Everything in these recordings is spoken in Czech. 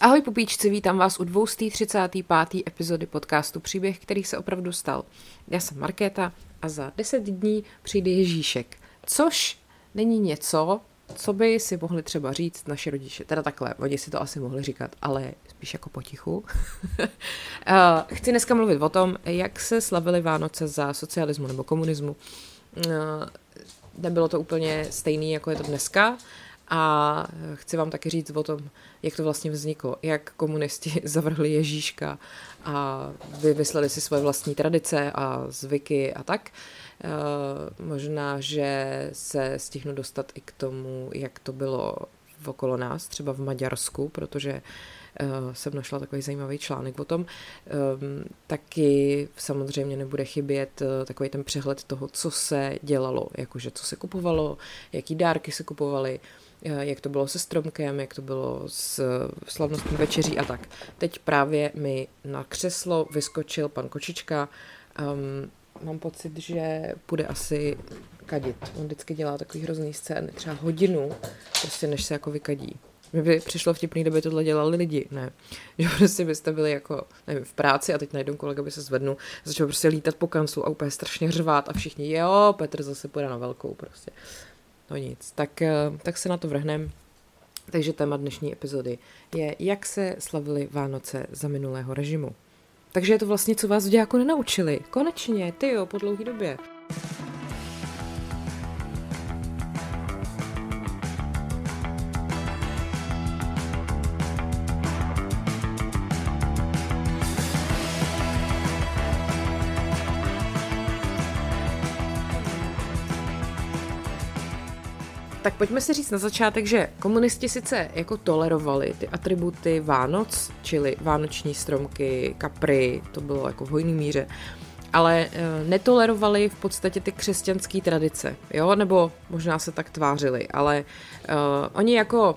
Ahoj pupíčci, vítám vás u 235. epizody podcastu Příběh, který se opravdu stal. Já jsem Markéta a za 10 dní přijde Ježíšek, což není něco, co by si mohli třeba říct naši rodiče. Teda takhle, oni si to asi mohli říkat, ale spíš jako potichu. Eh, chci dneska mluvit o tom, jak se slavily Vánoce za socialismu nebo komunismu. Eh, nebylo to úplně stejný, jako je to dneska. A chci vám taky říct o tom, jak to vlastně vzniklo, jak komunisti zavrhli Ježíška a vymysleli si svoje vlastní tradice a zvyky a tak. Uh, možná, že se stihnu dostat i k tomu, jak to bylo okolo nás, třeba v Maďarsku, protože uh, jsem našla takový zajímavý článek o tom. Um, taky samozřejmě nebude chybět uh, takový ten přehled toho, co se dělalo, jakože co se kupovalo, jaký dárky se kupovaly, Eh, jak to bylo se stromkem, jak to bylo s slavnostní večeří a tak. Teď právě mi na křeslo vyskočil pan Kočička. Um, mám pocit, že bude asi kadit. On vždycky dělá takový hrozný scény, třeba hodinu, prostě než se jako vykadí. Mně by přišlo vtipný, kdyby tohle dělali lidi, ne. Že prostě byste byli jako, nevím, v práci a teď najednou kolega by se zvednul, začal prostě lítat po kanclu a úplně strašně řvát a všichni, jo, Petr zase půjde na velkou prostě. No nic, tak, eh, tak se na to vrhnem. Takže téma dnešní epizody je, jak se slavily Vánoce za minulého režimu. Takže je to vlastně, co vás v dějáku nenaučili. Konečně, ty jo, po dlouhé době. Tak pojďme si říct na začátek, že komunisti sice jako tolerovali ty atributy Vánoc, čili vánoční stromky, kapry, to bylo jako v hojný míře, ale e, netolerovali v podstatě ty křesťanské tradice, jo, nebo možná se tak tvářili, ale e, oni jako,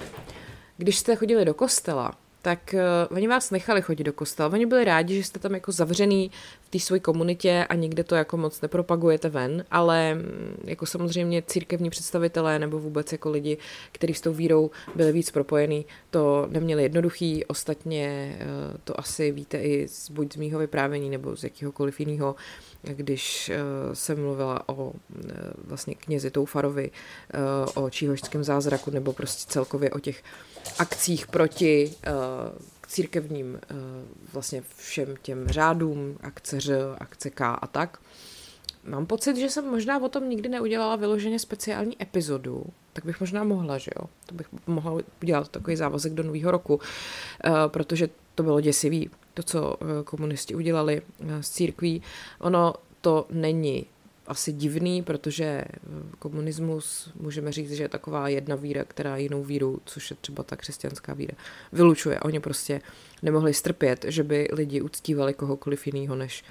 když jste chodili do kostela, tak uh, oni vás nechali chodit do kostela. Oni byli rádi, že jste tam jako zavřený té své komunitě a nikde to jako moc nepropagujete ven, ale mm, jako samozřejmě církevní představitelé nebo vůbec jako lidi, kteří s tou vírou byli víc propojený, to neměli jednoduchý. Ostatně uh, to asi víte i z, buď z mýho vyprávění nebo z jakéhokoliv jiného, když uh, jsem mluvila o uh, vlastně knězi Toufarovi, o číhožském zázraku nebo prostě celkově o těch akcích proti církevním uh, vlastně všem těm řádům, akce Ř, akce K a tak. Mám pocit, že jsem možná o tom nikdy neudělala vyloženě speciální epizodu, tak bych možná mohla, že jo? To bych mohla udělat takový závazek do nového roku, uh, protože to bylo děsivý, to, co uh, komunisti udělali s církví. Ono to není asi divný, protože eh, komunismus můžeme říct, že je taková jedna víra, která jinou víru, což je třeba ta křesťanská víra, vylučuje. Oni prostě nemohli strpět, že by lidi uctívali kohokoliv jiného než,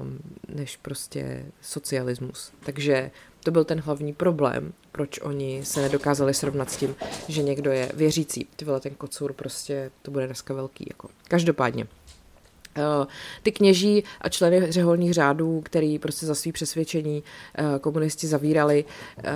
um, než prostě socialismus. Takže to byl ten hlavní problém, proč oni se nedokázali srovnat s tím, že někdo je věřící. Ty vole, ten kocour prostě, to bude dneska velký. Jako. Každopádně. Eh, ty kněží a členy řeholních řádů, který prostě za svý přesvědčení eh, komunisti zavírali, eh,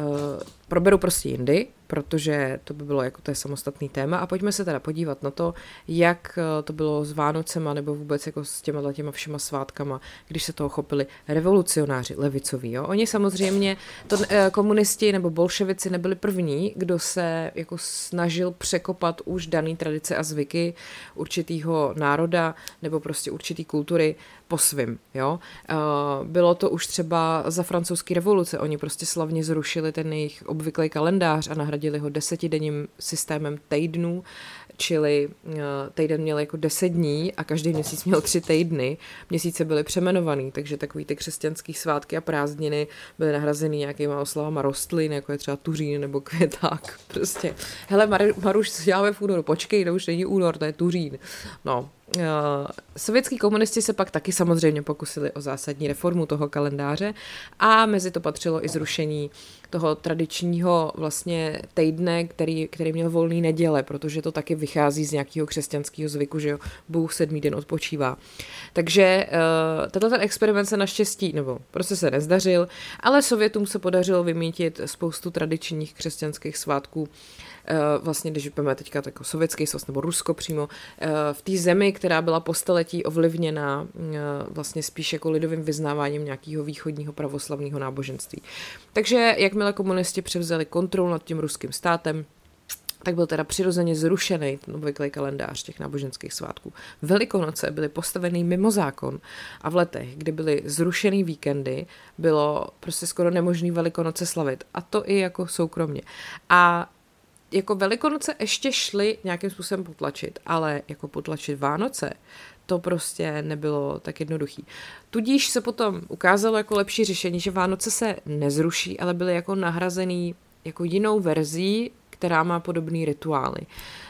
proberu prostě jindy, protože to by bylo jako to je samostatný téma a pojďme se teda podívat na to, jak eh, to bylo s Vánocema nebo vůbec jako s těma těma všema svátkama, když se toho chopili revolucionáři levicoví. Jo? Oni samozřejmě, to eh, komunisti nebo bolševici nebyli první, kdo se jako snažil překopat už daný tradice a zvyky určitýho národa nebo prostě určitý kultury po svým. Jo? Eh, bylo to už třeba za francouzské revoluce. Oni prostě slavně zrušili ten jejich obvyklý kalendář a nahradili ho desetidenním systémem týdnů, čili eh, týden měl jako deset dní a každý měsíc měl tři týdny. Měsíce byly přemenovaný, takže takový ty křesťanský svátky a prázdniny byly nahrazeny nějakýma oslavama rostlin, jako je třeba tuřín nebo květák. Prostě, hele, Mar- Maruš, co děláme v únoru? Počkej, to už není únor, to je tuřín. No, sovětský komunisti se pak taky samozřejmě pokusili o zásadní reformu toho kalendáře a mezi to patřilo i zrušení toho tradičního vlastně týdne, který, který měl volný neděle, protože to taky vychází z nějakého křesťanského zvyku, že Bůh sedmý den odpočívá. Takže uh, tenhle ten experiment se naštěstí, nebo prostě se nezdařil, ale Sovětům se podařilo vymítit spoustu tradičních křesťanských svátků Eh, vlastně, když budeme teďka jako sovětský svaz nebo Rusko přímo, eh, v té zemi, která byla po staletí ovlivněna eh, vlastně spíš jako lidovým vyznáváním nějakého východního pravoslavného náboženství. Takže jakmile komunisti převzali kontrolu nad tím ruským státem, tak byl teda přirozeně zrušený ten obvyklý kalendář těch náboženských svátků. Velikonoce byly postaveny mimo zákon a v letech, kdy byly zrušený víkendy, bylo prostě skoro nemožné Velikonoce slavit. A to i jako soukromně. A jako Velikonoce ještě šly nějakým způsobem potlačit, ale jako potlačit Vánoce, to prostě nebylo tak jednoduchý. Tudíž se potom ukázalo jako lepší řešení, že Vánoce se nezruší, ale byly jako nahrazený jako jinou verzí která má podobné rituály.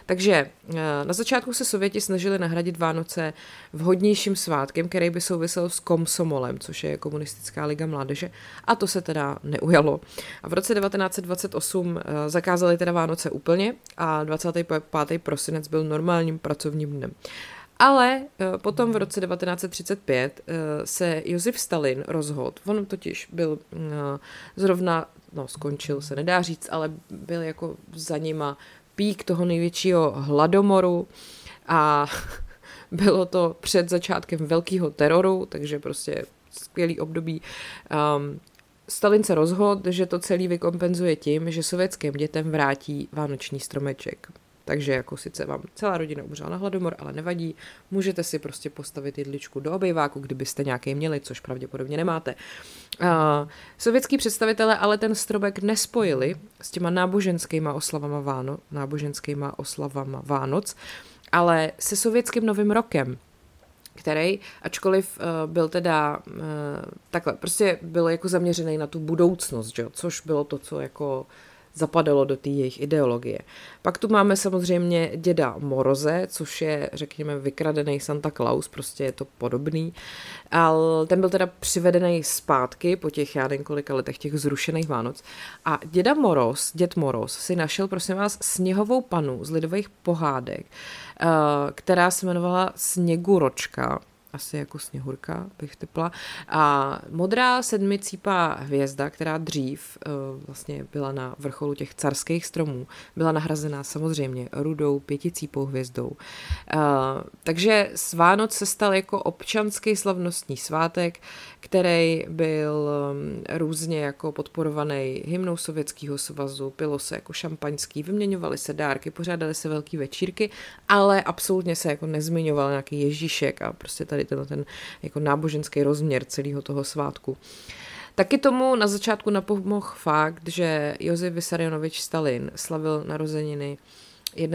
Takže eh, na začátku se Sověti snažili nahradit Vánoce vhodnějším svátkem, který by souvisel s Komsomolem, což je komunistická liga mládeže, a to se teda neujalo. A v roce 1928 eh, zakázali teda Vánoce úplně a 25. prosinec byl normálním pracovním dnem. Ale eh, potom v roce 1935 se Josef Stalin rozhodl, on totiž byl zrovna no skončil se nedá říct, ale byl jako za nima pík toho největšího hladomoru a bylo to před začátkem velkého teroru, takže prostě skvělý období. Um, Stalin se rozhodl, že to celý vykompenzuje tím, že sovětským dětem vrátí vánoční stromeček. Takže jako sice vám celá rodina umřela na hladomor, ale nevadí, můžete si prostě postavit jedličku do obejváku, kdybyste nějaký měli, což pravděpodobně nemáte. Uh, sovětský představitelé ale ten strobek nespojili s těma náboženskýma oslavama Váno, náboženskýma oslavama Vánoc, ale se sovětským novým rokem, který, ačkoliv uh, byl teda uh, takhle, prostě byl jako zaměřený na tu budoucnost, že? což bylo to, co jako zapadalo do té jejich ideologie. Pak tu máme samozřejmě děda Moroze, což je, řekněme, vykradený Santa Claus, prostě je to podobný. Ale ten byl teda přivedený zpátky po těch, já nevím kolika letech, těch zrušených Vánoc. A děda Moroz, děd Moroz, si našel, prosím vás, sněhovou panu z lidových pohádek, eh, která se jmenovala Sněguročka asi jako sněhurka bych typla. A modrá sedmicípá hvězda, která dřív uh, vlastně byla na vrcholu těch carských stromů, byla nahrazená samozřejmě rudou pěticípou hvězdou. Uh, takže s Vánoc se stal jako občanský slavnostní svátek, který byl um, různě jako podporovaný hymnou Sovětského svazu, pilo se jako šampaňský, vyměňovaly se dárky, pořádaly se velké večírky, ale absolutně se jako nezmiňoval nějaký Ježíšek a prostě tady ten, ten jako náboženský rozměr celého toho svátku. Taky tomu na začátku napomohl fakt, že Josef Vysarionovič Stalin slavil narozeniny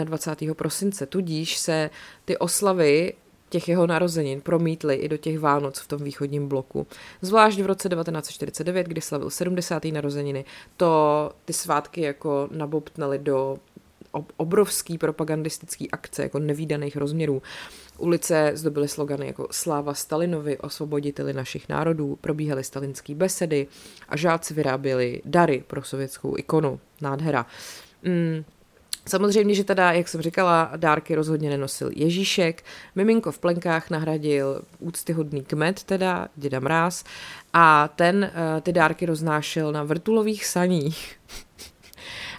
21. prosince, tudíž se ty oslavy těch jeho narozenin promítly i do těch Vánoc v tom východním bloku. Zvlášť v roce 1949, kdy slavil 70. narozeniny, to ty svátky jako nabobtnaly do obrovský propagandistický akce, jako nevýdaných rozměrů. Ulice zdobily slogany jako Sláva Stalinovi, osvoboditeli našich národů, probíhaly stalinské besedy a žáci vyráběli dary pro sovětskou ikonu. Nádhera. Mm, Samozřejmě, že teda, jak jsem říkala, dárky rozhodně nenosil Ježíšek, miminko v plenkách nahradil úctyhodný kmet, teda děda Mráz, a ten uh, ty dárky roznášel na vrtulových saních.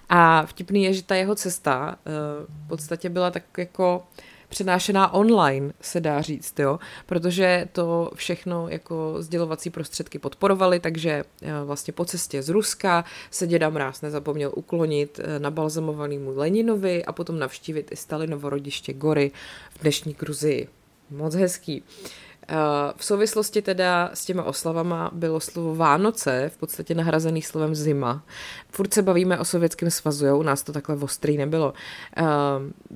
A vtipný je, že ta jeho cesta uh, v podstatě byla tak jako přenášená online, se dá říct, jo, protože to všechno jako sdělovací prostředky podporovaly, takže eh, vlastně po cestě z Ruska se děda Mráz nezapomněl uklonit eh, na balzamovanému Leninovi a potom navštívit i Stalinovo rodiště Gory v dnešní Gruzii. Moc hezký. V souvislosti teda s těma oslavama bylo slovo Vánoce v podstatě nahrazený slovem zima. Furt se bavíme o Sovětském svazu, jo? u nás to takhle ostrý nebylo. Eh,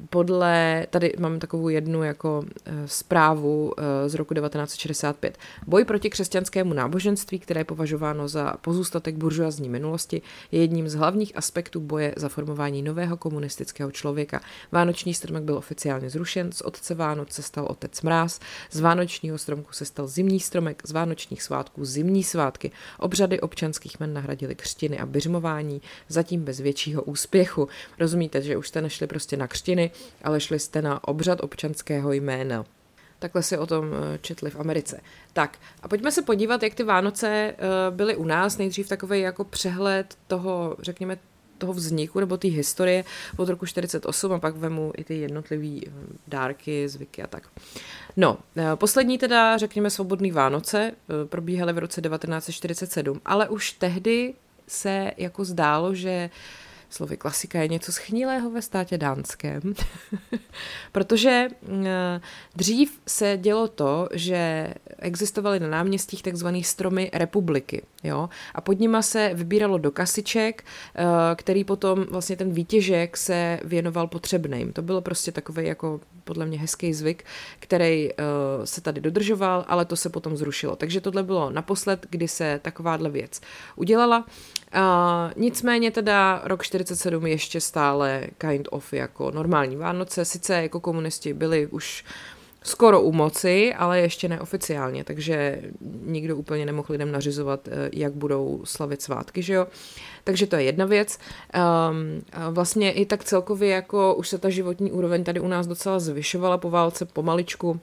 podle, tady mám takovou jednu jako eh, zprávu z roku 1965. Boj proti křesťanskému náboženství, které je považováno za pozůstatek buržoazní minulosti, je jedním z hlavních aspektů boje za formování nového komunistického člověka. Vánoční stromek byl oficiálně zrušen, z otce Vánoc se stal otec Mráz, z vánočního stromku se stal zimní stromek, z vánočních svátků zimní svátky. Obřady občanských men nahradily křtiny a byřmování, zatím bez většího úspěchu. Rozumíte, že už jste nešli prostě na křtiny, ale šli jste na obřad občanského jména. Takhle si o tom eh, četli v Americe. Tak a pojďme se podívat, jak ty Vánoce eh, byly u nás. Nejdřív takový jako přehled toho, řekněme, toho vzniku nebo té historie od roku 48 a pak vemu i ty jednotlivé eh, dárky, zvyky a tak. No, poslední teda, řekněme, svobodný Vánoce probíhaly v roce 1947, ale už tehdy se jako zdálo, že slovy klasika je něco schnilého ve státě dánském, protože eh, dřív se dělo to, že existovaly na náměstích takzvané stromy republiky, jo, a pod nima se vybíralo do kasiček, eh, který potom vlastně ten výtěžek se věnoval potřebným. To bylo prostě takový jako podle mě hezký zvyk, který uh, se tady dodržoval, ale to se potom zrušilo. Takže tohle bylo naposled, kdy se takováhle věc udělala. Nicméně teda rok 47 ještě stále kind of jako normální Vánoce. Sice jako komunisti byli už skoro u moci, ale ještě neoficiálně, takže nikdo úplně nemohl lidem nařizovat, eh, jak budou slavit svátky, že jo. Takže to je jedna věc. Um, vlastně i tak celkově jako už se ta životní úroveň tady u nás docela zvyšovala po válce pomaličku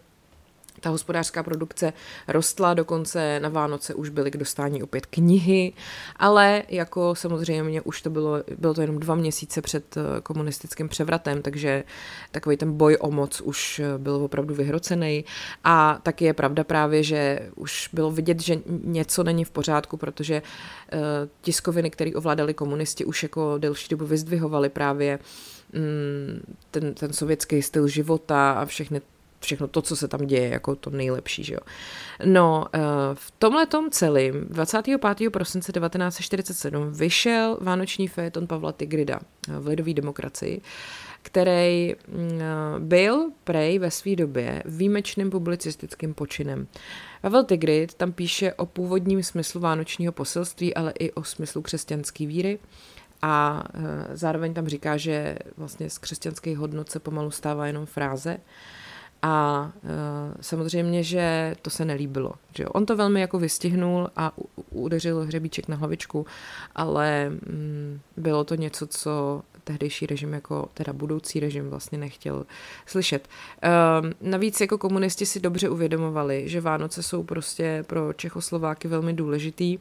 ta hospodářská produkce rostla, dokonce na Vánoce už byly k dostání opět knihy, ale jako samozřejmě už to bylo, bylo to jenom dva měsíce před eh, komunistickým převratem, takže takový ten boj o moc už eh, byl opravdu vyhrocený. A taky je pravda právě, že už bylo vidět, že něco není v pořádku, protože eh, tiskoviny, které ovládali komunisti, už jako delší dobu vyzdvihovali právě mm, ten, ten sovětský styl života a všechny všechno to, co se tam děje, jako to nejlepší, že jo. No, eh, v tomhle tom celém 25. prosince 1947 vyšel vánoční fejeton Pavla Tigrida eh, v lidové demokracii, který mm, eh, byl prej ve své době výjimečným publicistickým počinem. Pavel Tigrid tam píše o původním smyslu vánočního poselství, ale i o smyslu křesťanské víry a zároveň tam říká, že vlastně z křesťanských hodnot se pomalu stává jenom fráze. A uh, samozřejmě, že to se nelíbilo. Že jo? On to velmi jako vystihnul a u, udeřil hřebíček na hlavičku, ale mm, bylo to něco, co tehdejší režim jako teda budoucí režim vlastně nechtěl slyšet. Um, navíc jako komunisti si dobře uvědomovali, že Vánoce jsou prostě pro Čechoslováky velmi důležitý,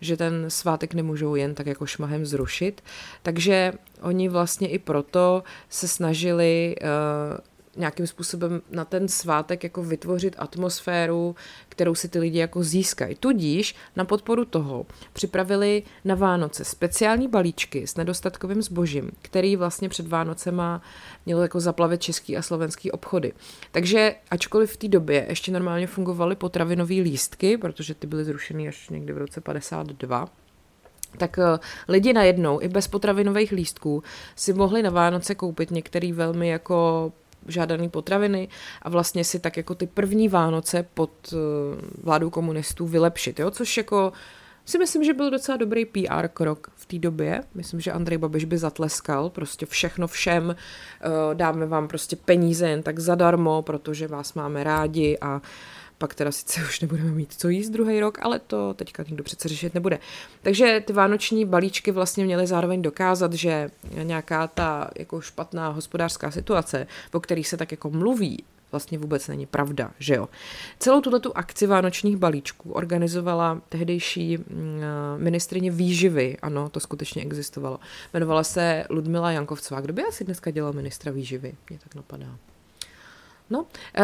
že ten svátek nemůžou jen tak jako šmahem zrušit, takže oni vlastně i proto se snažili uh, nějakým způsobem na ten svátek jako vytvořit atmosféru, kterou si ty lidi jako získají. Tudíž na podporu toho připravili na Vánoce speciální balíčky s nedostatkovým zbožím, který vlastně před Vánocema mělo jako zaplavit český a slovenský obchody. Takže ačkoliv v té době ještě normálně fungovaly potravinové lístky, protože ty byly zrušeny až někdy v roce 52, tak eh, lidi najednou i bez potravinových lístků si mohli na Vánoce koupit některý velmi jako žádaný potraviny a vlastně si tak jako ty první Vánoce pod eh, vládou komunistů vylepšit, jo? což jako si myslím, že byl docela dobrý PR krok v té době. Myslím, že Andrej Babiš by zatleskal prostě všechno všem, eh, dáme vám prostě peníze jen tak zadarmo, protože vás máme rádi a pak teda sice už nebudeme mít co jíst druhý rok, ale to teďka nikdo přece řešit nebude. Takže ty vánoční balíčky vlastně měly zároveň dokázat, že nějaká ta jako špatná hospodářská situace, o kterých se tak jako mluví, vlastně vůbec není pravda, že jo. Celou tuto akci vánočních balíčků organizovala tehdejší mm, ministrině výživy, ano, to skutečně existovalo. Jmenovala se Ludmila Jankovcová. Kdo by asi dneska dělal ministra výživy? Mě tak napadá. No, eh,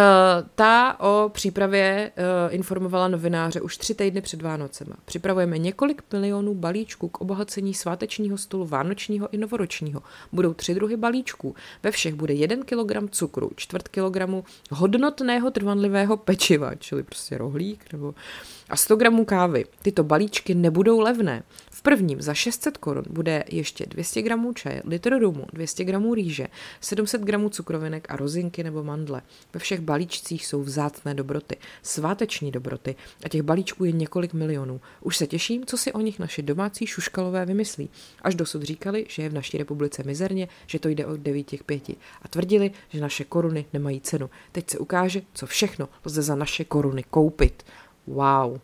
ta o přípravě eh, informovala novináře už tři týdny před Vánocema. Připravujeme několik milionů balíčků k obohacení svátečního stolu vánočního i novoročního. Budou tři druhy balíčků. Ve všech bude jeden kilogram cukru, čtvrt kilogramu hodnotného trvanlivého pečiva, čili prostě rohlík nebo a 100 gramů kávy. Tyto balíčky nebudou levné. V prvním za 600 korun bude ještě 200 gramů čaje, litr rumu, 200 gramů rýže, 700 gramů cukrovinek a rozinky nebo mandle. Ve všech balíčcích jsou vzácné dobroty, sváteční dobroty a těch balíčků je několik milionů. Už se těším, co si o nich naši domácí šuškalové vymyslí. Až dosud říkali, že je v naší republice mizerně, že to jde od 9 k 5 a tvrdili, že naše koruny nemají cenu. Teď se ukáže, co všechno lze za naše koruny koupit. Wow.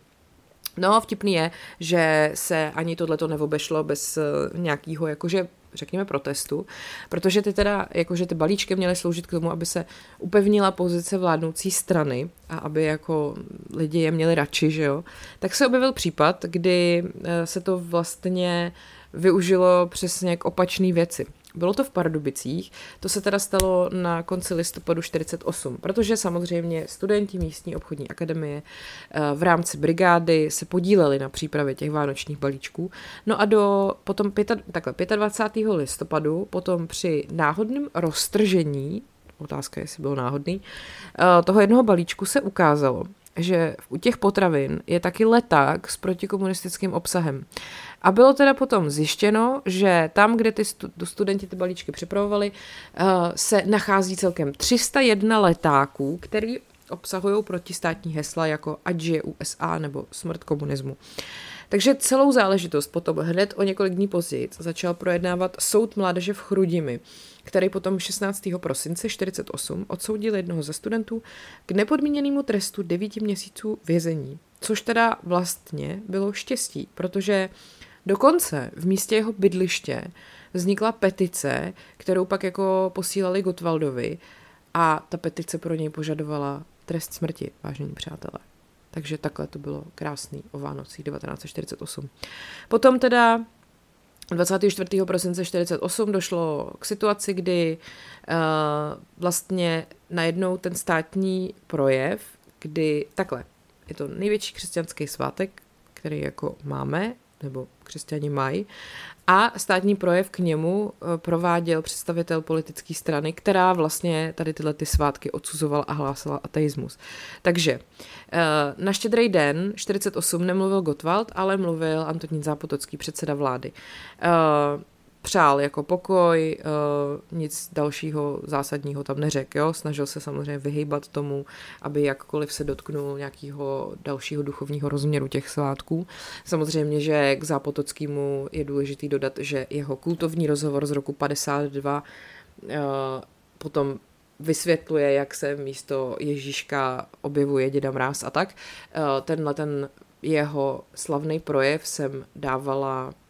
No, vtipný je, že se ani tohleto neobešlo bez uh, nějakého, jakože řekněme, protestu, protože ty teda, jakože ty balíčky měly sloužit k tomu, aby se upevnila pozice vládnoucí strany a aby jako lidi je měli radši, že jo, tak se objevil případ, kdy eh, se to vlastně využilo přesně k opačné věci. Bylo to v Pardubicích, to se teda stalo na konci listopadu 48, protože samozřejmě studenti místní obchodní akademie eh, v rámci brigády se podíleli na přípravě těch vánočních balíčků. No a do potom pěta, takhle, 25. listopadu, potom při náhodném roztržení, otázka jestli bylo náhodný, eh, toho jednoho balíčku se ukázalo, že u těch potravin je taky leták s protikomunistickým obsahem. A bylo teda potom zjištěno, že tam, kde ty studenti ty balíčky připravovali, uh, se nachází celkem 301 letáků, který obsahují protistátní hesla jako ať je USA nebo smrt komunismu. Takže celou záležitost potom hned o několik dní později začal projednávat soud mládeže v Chrudimi, který potom 16. prosince 48 odsoudil jednoho ze studentů k nepodmíněnému trestu 9 měsíců vězení. Což teda vlastně bylo štěstí, protože Dokonce v místě jeho bydliště vznikla petice, kterou pak jako posílali Gotwaldovi a ta petice pro něj požadovala trest smrti, vážení přátelé. Takže takhle to bylo krásný o Vánocích 1948. Potom teda 24. prosince 48 došlo k situaci, kdy uh, vlastně najednou ten státní projev, kdy takhle, je to největší křesťanský svátek, který jako máme, nebo křesťani mají. A státní projev k němu eh, prováděl představitel politické strany, která vlastně tady tyhle ty svátky odsuzovala a hlásila ateismus. Takže eh, na štědrý den 48 nemluvil Gottwald, ale mluvil Antonín Zápotocký, předseda vlády. Eh, přál jako pokoj, uh, nic dalšího zásadního tam neřekl. Jo? Snažil se samozřejmě vyhýbat tomu, aby jakkoliv se dotknul nějakého dalšího duchovního rozměru těch svátků. Samozřejmě, že k Zápotockému je důležitý dodat, že jeho kultovní rozhovor z roku 52 uh, eh, potom vysvětluje, jak se místo Ježíška objevuje Děda Mráz a tak. Uh, tenhle ten jeho slavný projev jsem dávala Eh,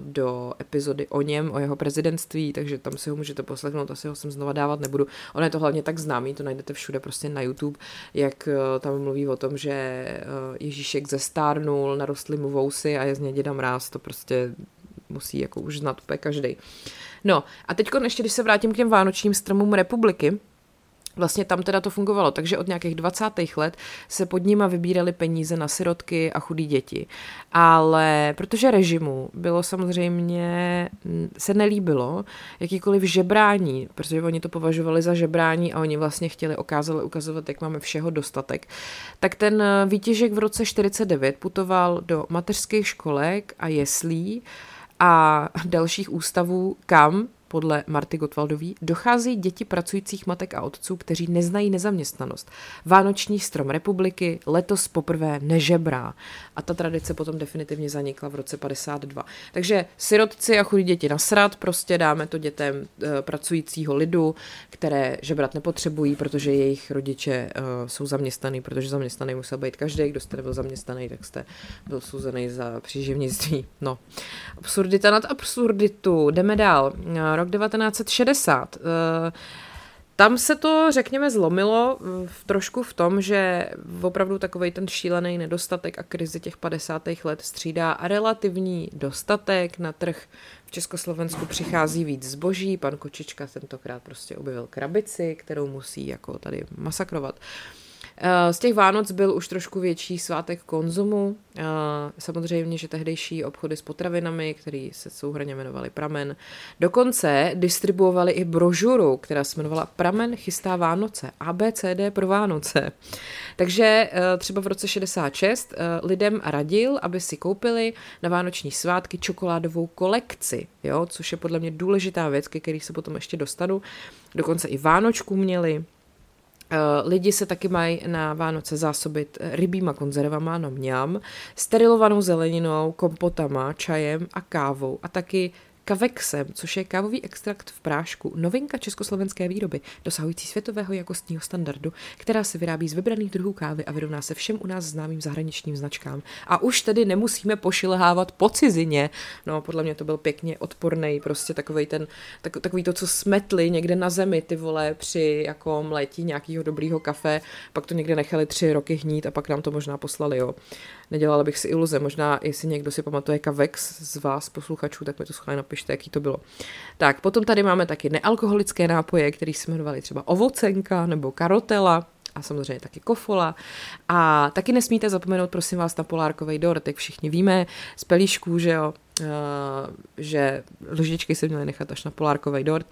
do epizody o něm, o jeho prezidentství, takže tam si ho můžete poslechnout, asi ho sem znova dávat nebudu. Ono je to hlavně tak známý, to najdete všude prostě na YouTube, jak eh, tam mluví o tom, že eh, Ježíšek zestárnul, narostly mu vousy a je z něj děda mráz, to prostě musí jako už znát úplně každý. No a teď ještě, když se vrátím k těm vánočním stromům republiky, Vlastně tam teda to fungovalo, takže od nějakých 20. let se pod nima vybíraly peníze na sirotky a chudí děti. Ale protože režimu bylo samozřejmě, se nelíbilo jakýkoliv žebrání, protože oni to považovali za žebrání a oni vlastně chtěli okázali ukazovat, jak máme všeho dostatek, tak ten výtěžek v roce 49 putoval do mateřských školek a jeslí a dalších ústavů, kam podle Marty Gottwaldový, dochází děti pracujících matek a otců, kteří neznají nezaměstnanost. Vánoční strom republiky letos poprvé nežebrá a ta tradice potom definitivně zanikla v roce 52. Takže sirotci a chudí děti nasrat, prostě dáme to dětem e, pracujícího lidu, které žebrat nepotřebují, protože jejich rodiče e, jsou zaměstnaný, protože zaměstnaný musel být každý, kdo jste nebyl zaměstnaný, tak jste byl souzený za příživnictví. No, absurdita nad absurditu. Jdeme dál rok 1960. Eh, tam se to, řekněme, zlomilo v, trošku v tom, že opravdu takový ten šílený nedostatek a krizi těch 50. let střídá a relativní dostatek na trh v Československu přichází víc zboží, pan Kočička tentokrát prostě objevil krabici, kterou musí jako tady masakrovat. Uh, Eh, z těch Vánoc byl už trošku větší svátek konzumu. Eh, samozřejmě, že tehdejší obchody s potravinami, který se souhrně jmenovali Pramen, dokonce distribuovali i brožuru, která se jmenovala Pramen chystá Vánoce, ABCD pro Vánoce. Takže eh, třeba v roce 66 lidem radil, aby si koupili na vánoční svátky čokoládovou kolekci, jo, což je podle mě důležitá věc, ke který se potom ještě dostanu. Dokonce i Vánočku měli, Eh, lidi se taky mají na Vánoce zásobit rybíma konzervama, no mňam, sterilovanou zeleninou, kompotama, čajem a kávou a taky Kavexem, což je kávový extrakt v prášku, novinka československé výroby, dosahující světového jakostního standardu, která se vyrábí z vybraných druhů kávy a vyrovná se všem u nás známým zahraničním značkám. A už tedy nemusíme pošilhávat po cizině. No, podle mě to byl pěkně odporný, prostě takový ten, tak, takový to, co smetli někde na zemi, ty vole, při jako mlétí nějakého dobrýho kafe, pak to někde nechali tři roky hnít a pak nám to možná poslali, jo. Nedělala bych si iluze, možná jestli někdo si pamatuje Kavex z vás posluchačů, tak mi to schválně napište, jaký to bylo. Tak, potom tady máme taky nealkoholické nápoje, které se jmenovaly třeba ovocenka nebo karotela, a samozřejmě taky kofola. A taky nesmíte zapomenout, prosím vás, na polárkový dort, jak všichni víme, z pelíšků, že jo, uh, že lžičky se měly nechat až na polárkový dort.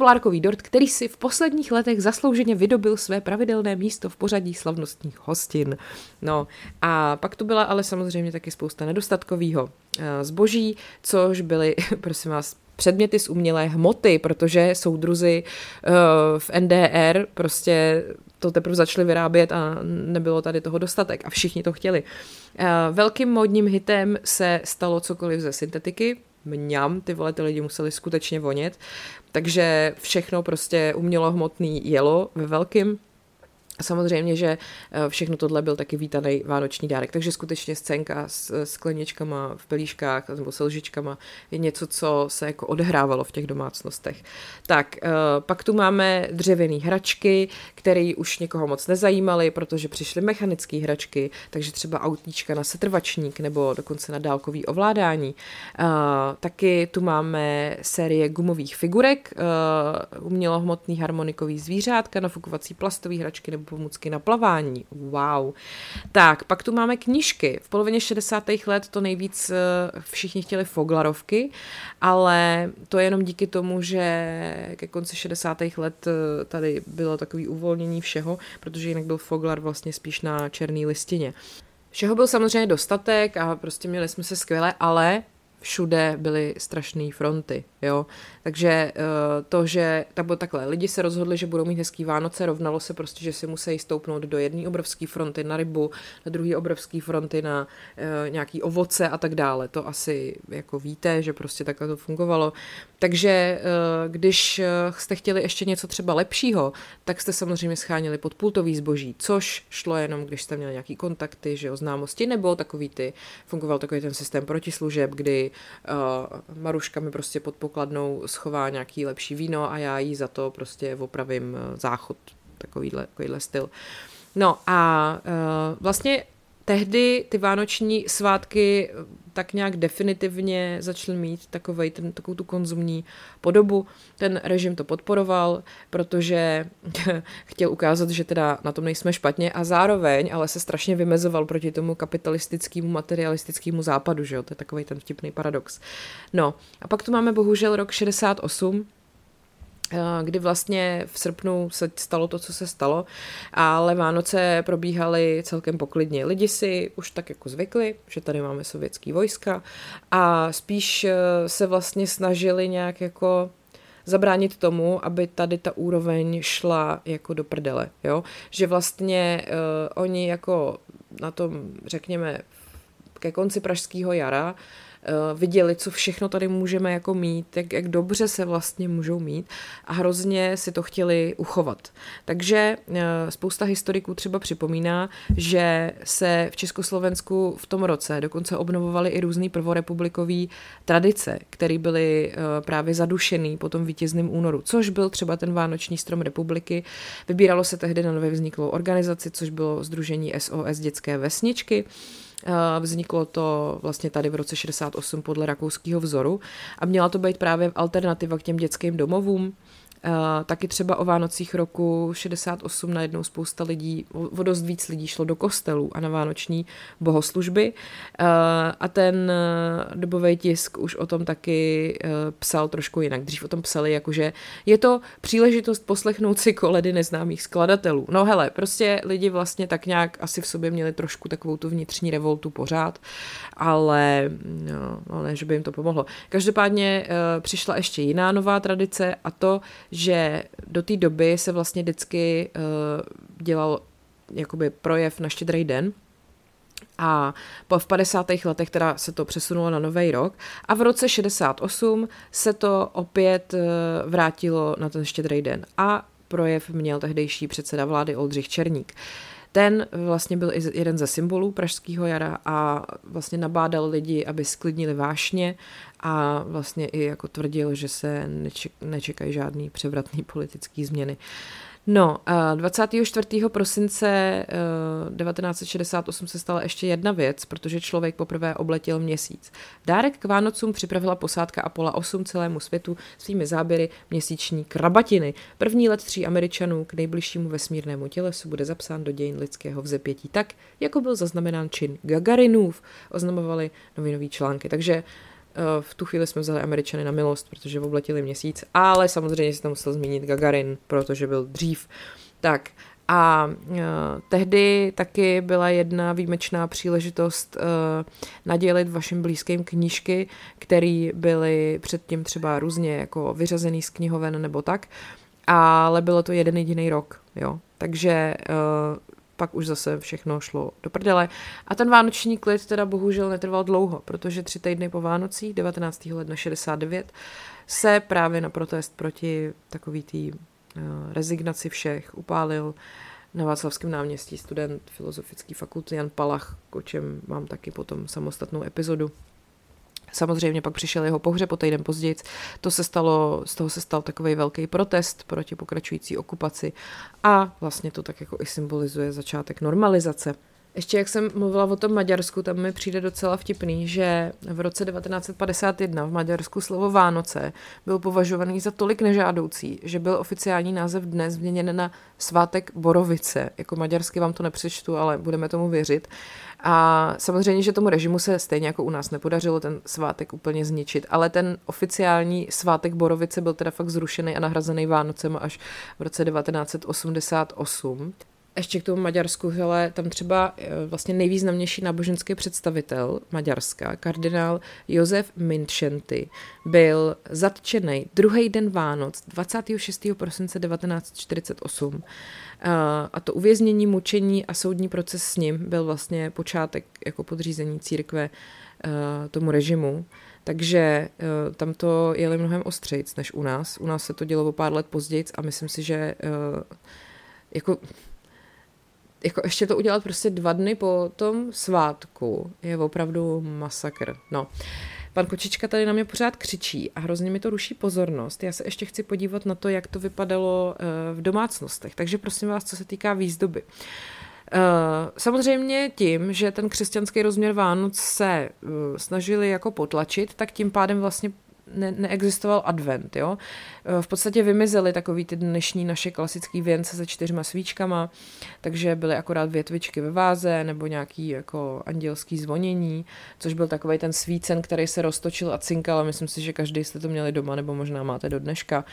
Polárkový dort, který si v posledních letech zaslouženě vydobil své pravidelné místo v pořadí slavnostních hostin. No a pak tu byla ale samozřejmě taky spousta nedostatkového eh, zboží, což byly, prosím vás, předměty z umělé hmoty, protože soudruzi uh, v NDR prostě to teprve začali vyrábět a nebylo tady toho dostatek a všichni to chtěli. Uh, velkým modním hitem se stalo cokoliv ze syntetiky, mňam, ty vole, ty lidi museli skutečně vonět, takže všechno prostě umělohmotný jelo ve velkým samozřejmě, že eh, všechno tohle byl taky vítaný vánoční dárek, takže skutečně scénka s skleničkama v pelíškách nebo se lžičkama je něco, co se jako odhrávalo v těch domácnostech. Tak, eh, pak tu máme dřevěné hračky, které už někoho moc nezajímaly, protože přišly mechanické hračky, takže třeba autíčka na setrvačník nebo dokonce na dálkový ovládání. Eh, taky tu máme série gumových figurek, umělohmotný harmonikový zvířátka, nafukovací plastový hračky nebo pomůcky na plavání. Wow. Tak, pak tu máme knížky. V polovině 60. let to nejvíc eh, všichni chtěli foglarovky, ale to je jenom díky tomu, že ke konci 60. let eh, tady bylo takový uvolnění všeho, protože jinak byl foglar vlastně spíš na černé listině. Všeho byl samozřejmě dostatek a prostě měli jsme se skvěle, ale všude byly strašné fronty, jo. Takže eh, to, že tak bylo takhle, lidi se rozhodli, že budou mít hezký Vánoce, rovnalo se prostě, že si musí stoupnout do jedné obrovské fronty na rybu, na druhé obrovské fronty na uh, nějaký ovoce a tak dále. To asi jako víte, že prostě takhle to fungovalo. Takže uh, když jste chtěli ještě něco třeba lepšího, tak jste samozřejmě scháněli podpultový zboží, což šlo jenom, když jste měli nějaký kontakty, že o známosti, nebo takový ty, fungoval takový ten systém protislužeb, kdy uh, Maruška mi prostě pod pokladnou schová nějaký lepší víno a já jí za to prostě opravím eh, záchod, takovýhle, takovýhle styl. No a uh, vlastně tehdy ty vánoční svátky tak nějak definitivně začaly mít takovej ten, takovou tu konzumní podobu. Ten režim to podporoval, protože chtěl ukázat, že teda na tom nejsme špatně a zároveň ale se strašně vymezoval proti tomu kapitalistickému, materialistickému západu, že jo? To je takový ten vtipný paradox. No a pak tu máme bohužel rok 68, Eh, kdy vlastně v srpnu se stalo to, co se stalo, ale Vánoce probíhaly celkem poklidně. Lidi si už tak jako zvykli, že tady máme sovětský vojska a spíš eh, se vlastně snažili nějak jako zabránit tomu, aby tady ta úroveň šla jako do prdele, jo? Že vlastně uh, oni jako na tom, řekněme, ke konci pražského jara uh, Eh, viděli, co všechno tady můžeme jako mít, jak, jak dobře se vlastně můžou mít a hrozně si to chtěli uchovat. Takže eh, spousta historiků třeba připomíná, že se v Československu v tom roce dokonce obnovovaly i různé prvorepublikové tradice, které byly eh, právě zadušený po tom vítězném únoru, což byl třeba ten Vánoční strom republiky. Vybíralo se tehdy na nově vzniklou organizaci, což bylo Združení SOS dětské vesničky Vzniklo to vlastně tady v roce 68 podle rakouského vzoru a měla to být právě alternativa k těm dětským domovům. Uh, taky třeba o Vánocích roku 68 najednou spousta lidí, o dost víc lidí šlo do kostelů a na vánoční bohoslužby uh, a ten uh, dobový tisk už o tom taky psal trošku jinak. Dřív o tom psali jakože je to příležitost poslechnout si koledy neznámých skladatelů. No hele, prostě lidi vlastně tak nějak asi v sobě měli trošku takovou tu vnitřní revoltu pořád, ale no, ne, že by jim to pomohlo. Každopádně přišla ještě jiná nová tradice a to, že do té doby se vlastně vždycky uh, dělal jakoby projev na štědrý den, a po v 50. letech teda se to přesunulo na Nový rok a v roce 68 se to opět uh, vrátilo na ten štědrý den a projev měl tehdejší předseda vlády Oldřich Černík. Ten vlastně byl i jeden ze symbolů Pražského jara a vlastně nabádal lidi, aby sklidnili vášně a vlastně i jako tvrdil, že se nečekají žádný převratný politický změny. No, 24. prosince 1968 se stala ještě jedna věc, protože člověk poprvé obletěl měsíc. Dárek k Vánocům připravila posádka Apollo 8 celému světu svými záběry měsíční krabatiny. První let tří Američanů k nejbližšímu vesmírnému tělesu bude zapsán do dějin lidského vzepětí tak, jako byl zaznamenán čin Gagarinův, oznamovali novinové články. Takže Eh, v tu chvíli jsme vzali Američany na milost, protože obletili měsíc, ale samozřejmě si tam musel zmínit Gagarin, protože byl dřív. Tak a uh, tehdy taky byla jedna výjimečná příležitost uh, nadělit vašim blízkým knížky, které byly předtím třeba různě jako vyřazený z knihoven nebo tak, ale bylo to jeden jediný rok, jo. Takže uh, pak už zase všechno šlo do prdele. A ten vánoční klid teda bohužel netrval dlouho, protože tři týdny po Vánocích, 19. ledna 69, se právě na protest proti takový tý uh, rezignaci všech upálil na Václavském náměstí student filozofické fakulty Jan Palach, o čem mám taky potom samostatnou epizodu. Samozřejmě pak přišel jeho pohřeb o týden později. To se stalo, z toho se stal takový velký protest proti pokračující okupaci a vlastně to tak jako i symbolizuje začátek normalizace. Ještě jak jsem mluvila o tom Maďarsku, tam mi přijde docela vtipný, že v roce 1951 v Maďarsku slovo Vánoce byl považovaný za tolik nežádoucí, že byl oficiální název dnes změněn na svátek Borovice. Jako maďarsky vám to nepřečtu, ale budeme tomu věřit. A samozřejmě, že tomu režimu se stejně jako u nás nepodařilo ten svátek úplně zničit, ale ten oficiální svátek Borovice byl teda fakt zrušený a nahrazený Vánocem až v roce 1988 ještě k tomu Maďarsku, hele, tam třeba eh, vlastně nejvýznamnější náboženský představitel Maďarska, kardinál Josef Minčenty, byl zatčený druhý den Vánoc 26. prosince 1948 eh, a to uvěznění, mučení a soudní proces s ním byl vlastně počátek jako podřízení církve eh, tomu režimu. Takže tam to jeli mnohem ostřejc než u nás. U nás se to dělo o pár let později a myslím si, že jako jako ještě to udělat prostě dva dny po tom svátku je opravdu masakr. No. Pan Kočička tady na mě pořád křičí a hrozně mi to ruší pozornost. Já se ještě chci podívat na to, jak to vypadalo eh, v domácnostech. Takže prosím vás, co se týká výzdoby. Uh, samozřejmě tím, že ten křesťanský rozměr Vánoc se uh, snažili jako potlačit, tak tím pádem vlastně ne, neexistoval advent, jo. V podstatě vymizely takový ty dnešní naše klasický věnce se čtyřma svíčkama, takže byly akorát větvičky ve váze nebo nějaký jako andělský zvonění, což byl takový ten svícen, který se roztočil a cinkal a myslím si, že každý jste to měli doma nebo možná máte do dneška.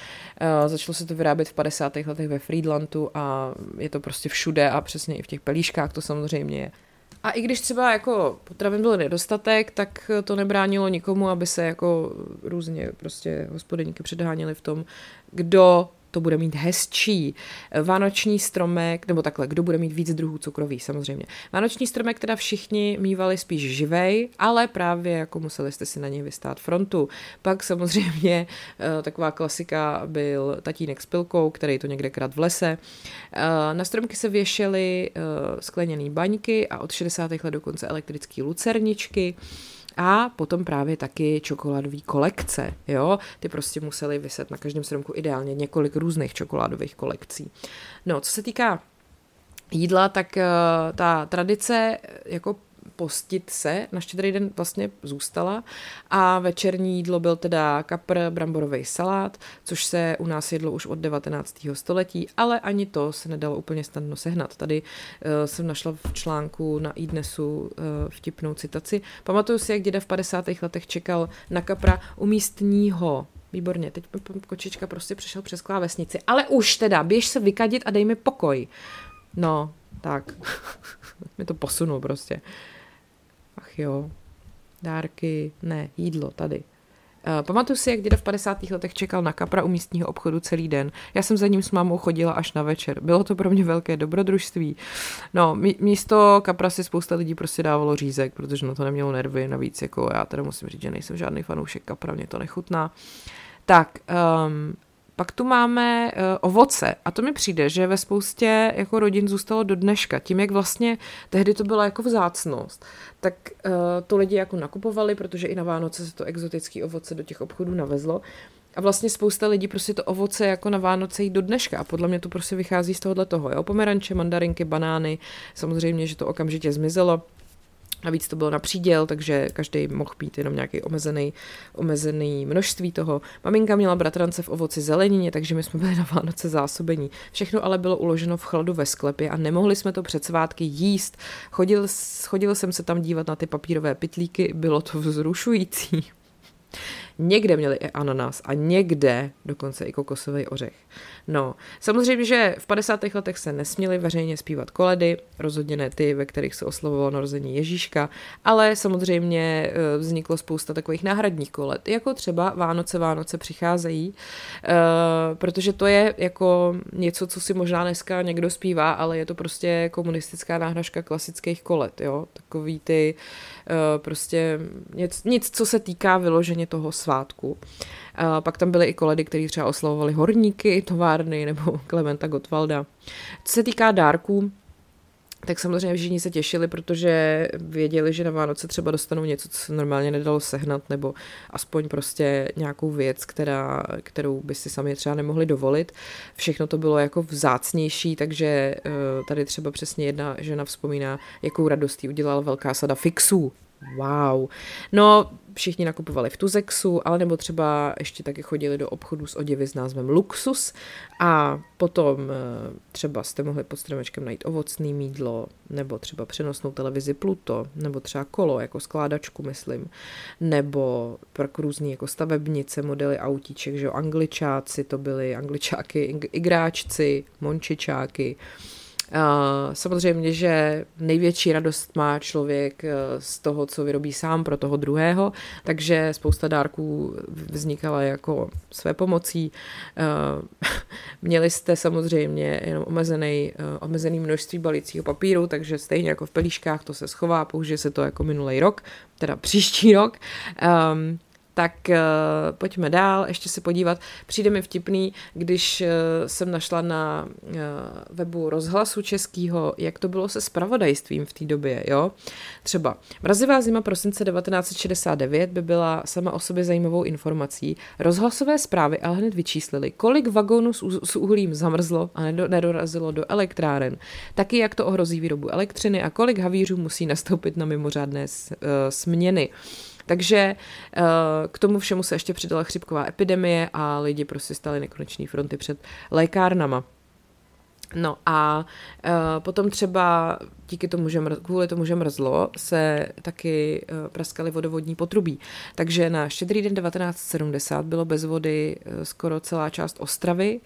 Začalo se to vyrábět v 50. letech ve Friedlandu a je to prostě všude a přesně i v těch pelíškách to samozřejmě je. A i když třeba jako potravin byl nedostatek, tak to nebránilo nikomu, aby se jako různě prostě hospodyníky předháněli v tom, kdo to bude mít hezčí. Vánoční stromek, nebo takhle, kdo bude mít víc druhů cukrový, samozřejmě. Vánoční stromek teda všichni mývali spíš živej, ale právě jako museli jste si na něj vystát frontu. Pak samozřejmě eh, taková klasika byl tatínek s pilkou, který to někde krát v lese. Eh, na stromky se věšely eh, skleněné baňky a od 60. let dokonce elektrické lucerničky. A potom právě taky čokoládové kolekce, jo, ty prostě museli vyset na každém stromku ideálně několik různých čokoládových kolekcí. No, co se týká jídla, tak uh, ta tradice jako postit se na štědrý den vlastně zůstala a večerní jídlo byl teda kapr, bramborový salát, což se u nás jedlo už od 19. století, ale ani to se nedalo úplně snadno sehnat. Tady uh, jsem našla v článku na iDnesu uh, vtipnou citaci. Pamatuju si, jak děda v 50. letech čekal na kapra u místního Výborně, teď kočička prostě přešel přes klávesnici. Ale už teda, běž se vykadit a dej mi pokoj. No, tak. mi to posunul prostě. Ach jo, dárky, ne, jídlo tady. Uh, pamatuju si, jak děda v 50. letech čekal na kapra u místního obchodu celý den. Já jsem za ním s mámou chodila až na večer. Bylo to pro mě velké dobrodružství. No, místo kapra si spousta lidí prostě dávalo řízek, protože no to nemělo nervy. Navíc jako já teda musím říct, že nejsem žádný fanoušek kapra, mě to nechutná. Tak, um, pak tu máme uh, ovoce a to mi přijde, že ve spoustě jako rodin zůstalo do dneška. Tím, jak vlastně tehdy to byla jako vzácnost, tak uh, to lidi jako nakupovali, protože i na Vánoce se to exotické ovoce do těch obchodů navezlo. A vlastně spousta lidí prostě to ovoce jako na Vánoce jí do dneška a podle mě to prostě vychází z tohohle toho, jo. Pomeranče, mandarinky, banány, samozřejmě, že to okamžitě zmizelo Navíc to bylo na příděl, takže každý mohl pít jenom nějaký omezený, omezený množství toho. Maminka měla bratrance v ovoci zelenině, takže my jsme byli na Vánoce zásobení. Všechno ale bylo uloženo v chladu ve sklepě a nemohli jsme to před svátky jíst. Chodil, chodil jsem se tam dívat na ty papírové pitlíky, bylo to vzrušující. Někde měli i ananas a někde dokonce i kokosový ořech. No, samozřejmě, že v 50. letech se nesměly veřejně zpívat koledy, rozhodně ne ty, ve kterých se oslavovalo narození Ježíška, ale samozřejmě eh, vzniklo spousta takových náhradních koled, jako třeba Vánoce, Vánoce přicházejí, eh, protože to je jako něco, co si možná dneska někdo zpívá, ale je to prostě komunistická náhražka klasických koled, jo, takový ty eh, prostě nic, nic, co se týká vyloženě toho svátku. A pak tam byly i koledy, které třeba oslavovali horníky, továrny nebo Klementa Gottwalda. Co se týká dárků, tak samozřejmě všichni se těšili, protože věděli, že na Vánoce třeba dostanou něco, co se normálně nedalo sehnat, nebo aspoň prostě nějakou věc, která, kterou by si sami třeba nemohli dovolit. Všechno to bylo jako vzácnější, takže eh, tady třeba přesně jedna žena vzpomíná, jakou radost udělala velká sada fixů. Wow. No, všichni nakupovali v Tuzexu, ale nebo třeba ještě taky chodili do obchodu s oděvy s názvem Luxus. A potom eh, třeba jste mohli pod stromečkem najít ovocný mídlo, nebo třeba přenosnou televizi Pluto, nebo třeba kolo jako skládačku, myslím, nebo pak různý jako stavebnice, modely autíček, že jo, angličáci to byly, angličáky, igráčci, mončičáky, Samozřejmě, že největší radost má člověk eh, z toho, co vyrobí sám pro toho druhého, takže spousta dárků vznikala jako své pomocí. Eh, měli jste samozřejmě jenom omezený, eh, omezený množství balícího papíru, takže stejně jako v pelíškách to se schová, použije se to jako minulý rok, teda příští rok. Um, tak uh, pojďme dál, ještě se podívat. Přijde mi vtipný, když uh, jsem našla na uh, webu rozhlasu českého, jak to bylo se spravodajstvím v té době, jo. Třeba mrazivá zima prosince 1969 by byla sama o sobě zajímavou informací. Rozhlasové zprávy ale hned vyčíslili, kolik vagónů s, s uhlím zamrzlo a nedorazilo do elektráren, taky jak to ohrozí výrobu elektřiny a kolik havířů musí nastoupit na mimořádné uh, směny. Takže eh, k tomu všemu se ještě přidala chřipková epidemie a lidi prostě stali nekoneční fronty před lékárnama. No a uh, potom třeba díky tomu, že mr- kvůli tomu, že mrzlo, se taky uh, praskaly vodovodní potrubí. Takže na štědrý den 1970 bylo bez vody uh, skoro celá část Ostravy.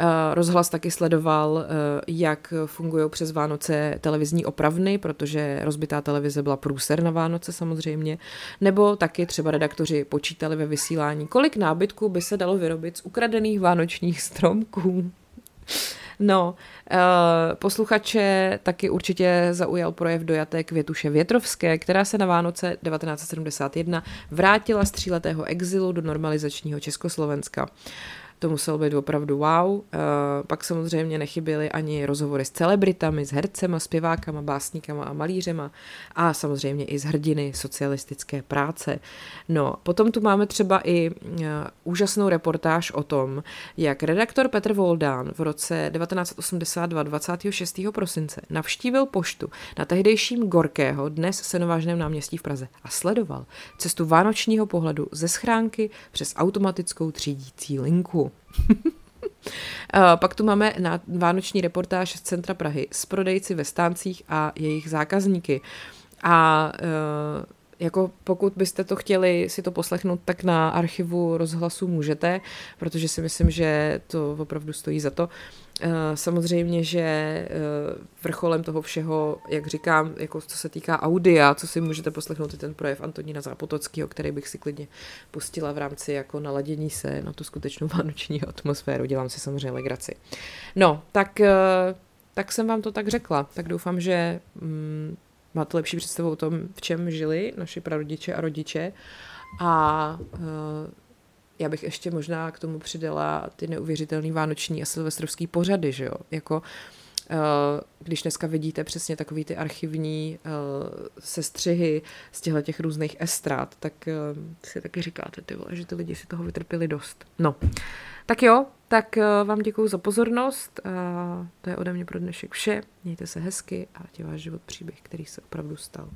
Uh, rozhlas taky sledoval, uh, jak fungují přes Vánoce televizní opravny, protože rozbitá televize byla průser na Vánoce samozřejmě. Nebo taky třeba redaktoři počítali ve vysílání, kolik nábytků by se dalo vyrobit z ukradených vánočních stromků. No, uh, posluchače taky určitě zaujal projev dojaté Květuše Větrovské, která se na Vánoce 1971 vrátila z tříletého exilu do normalizačního Československa. To muselo být opravdu wow. Uh, pak samozřejmě nechyběly ani rozhovory s celebritami, s hercema, zpěvákama, básníkama a malířema a samozřejmě i z hrdiny socialistické práce. No, potom tu máme třeba i uh, úžasnou reportáž o tom, jak redaktor Petr Voldán v roce 1982 26. prosince navštívil poštu na tehdejším Gorkého, dnes senovážném náměstí v Praze a sledoval cestu vánočního pohledu ze schránky přes automatickou třídící linku. Pak tu máme na vánoční reportáž z centra Prahy s prodejci ve stáncích a jejich zákazníky. A uh, jako pokud byste to chtěli si to poslechnout, tak na archivu rozhlasu můžete, protože si myslím, že to opravdu stojí za to. Eh, samozřejmě, že eh, vrcholem toho všeho, jak říkám, jako co se týká audia, co si můžete poslechnout, je ten projev Antonína Zápotockého, který bych si klidně pustila v rámci jako naladění se na tu skutečnou vánoční atmosféru. Dělám si samozřejmě legraci. No, tak, eh, tak jsem vám to tak řekla. Tak doufám, že mm, máte lepší představu o tom, v čem žili naši prarodiče a rodiče. A já bych ještě možná k tomu přidala ty neuvěřitelné vánoční a silvestrovský pořady, že jo, jako eh, když dneska vidíte přesně takový ty archivní uh, sestřihy z těchto těch různých estrát, tak uh, si taky říkáte, ty vole, že ty lidi si toho vytrpěli dost. No, tak jo, tak vám děkuji za pozornost. Uh, to je ode mě pro dnešek vše. Mějte se hezky a tě váš život příběh, který se opravdu stal.